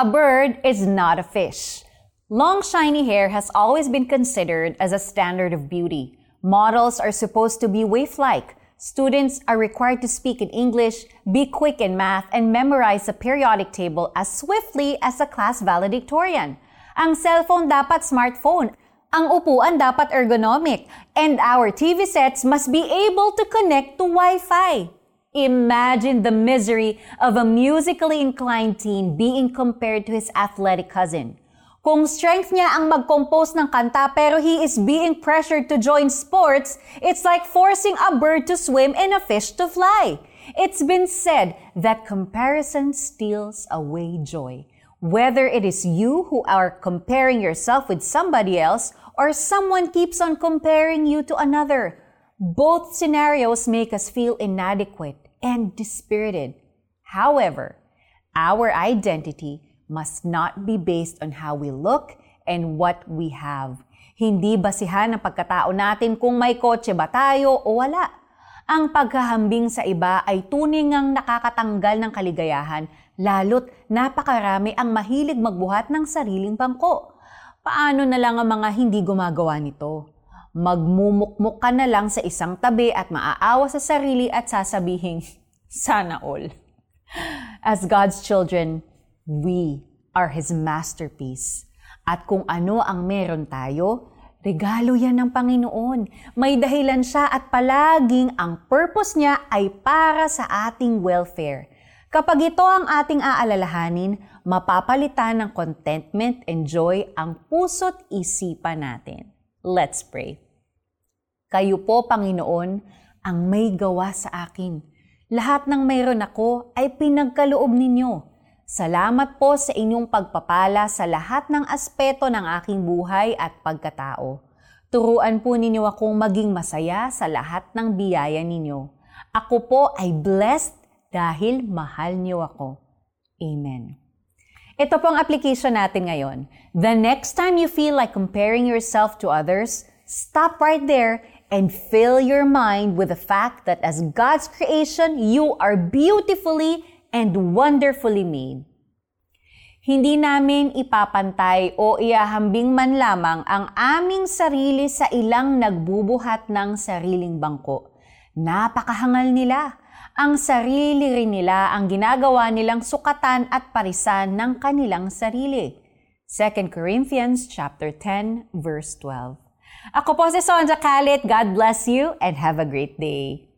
A bird is not a fish. Long shiny hair has always been considered as a standard of beauty. Models are supposed to be waif-like. Students are required to speak in English, be quick in math, and memorize the periodic table as swiftly as a class valedictorian. Ang cellphone dapat smartphone. Ang upuan dapat ergonomic. And our TV sets must be able to connect to Wi-Fi. Imagine the misery of a musically inclined teen being compared to his athletic cousin. Kung strength niya ang mag-compose ng kanta pero he is being pressured to join sports, it's like forcing a bird to swim and a fish to fly. It's been said that comparison steals away joy. Whether it is you who are comparing yourself with somebody else or someone keeps on comparing you to another, both scenarios make us feel inadequate and dispirited. However, our identity must not be based on how we look and what we have. Hindi basihan ng pagkatao natin kung may kotse ba tayo o wala. Ang paghahambing sa iba ay tunay ngang nakakatanggal ng kaligayahan, lalo't napakarami ang mahilig magbuhat ng sariling bangko. Paano na lang ang mga hindi gumagawa nito? Magmumukmuk ka na lang sa isang tabi at maaawa sa sarili at sasabihin, sana all. As God's children, we are His masterpiece. At kung ano ang meron tayo, regalo yan ng Panginoon. May dahilan siya at palaging ang purpose niya ay para sa ating welfare. Kapag ito ang ating aalalahanin, mapapalitan ng contentment and joy ang puso't isipan natin. Let's pray. Kayo po, Panginoon, ang may gawa sa akin. Lahat ng mayroon ako ay pinagkaloob ninyo. Salamat po sa inyong pagpapala sa lahat ng aspeto ng aking buhay at pagkatao. Turuan po ninyo akong maging masaya sa lahat ng biyaya ninyo. Ako po ay blessed dahil mahal niyo ako. Amen. Ito po ang application natin ngayon. The next time you feel like comparing yourself to others, stop right there and fill your mind with the fact that as God's creation, you are beautifully and wonderfully made. Hindi namin ipapantay o iahambing man lamang ang aming sarili sa ilang nagbubuhat ng sariling bangko. Napakahangal nila ang sarili rin nila ang ginagawa nilang sukatan at parisan ng kanilang sarili. 2 Corinthians chapter 10 verse 12. Ako po si Sonja Kalit. God bless you and have a great day.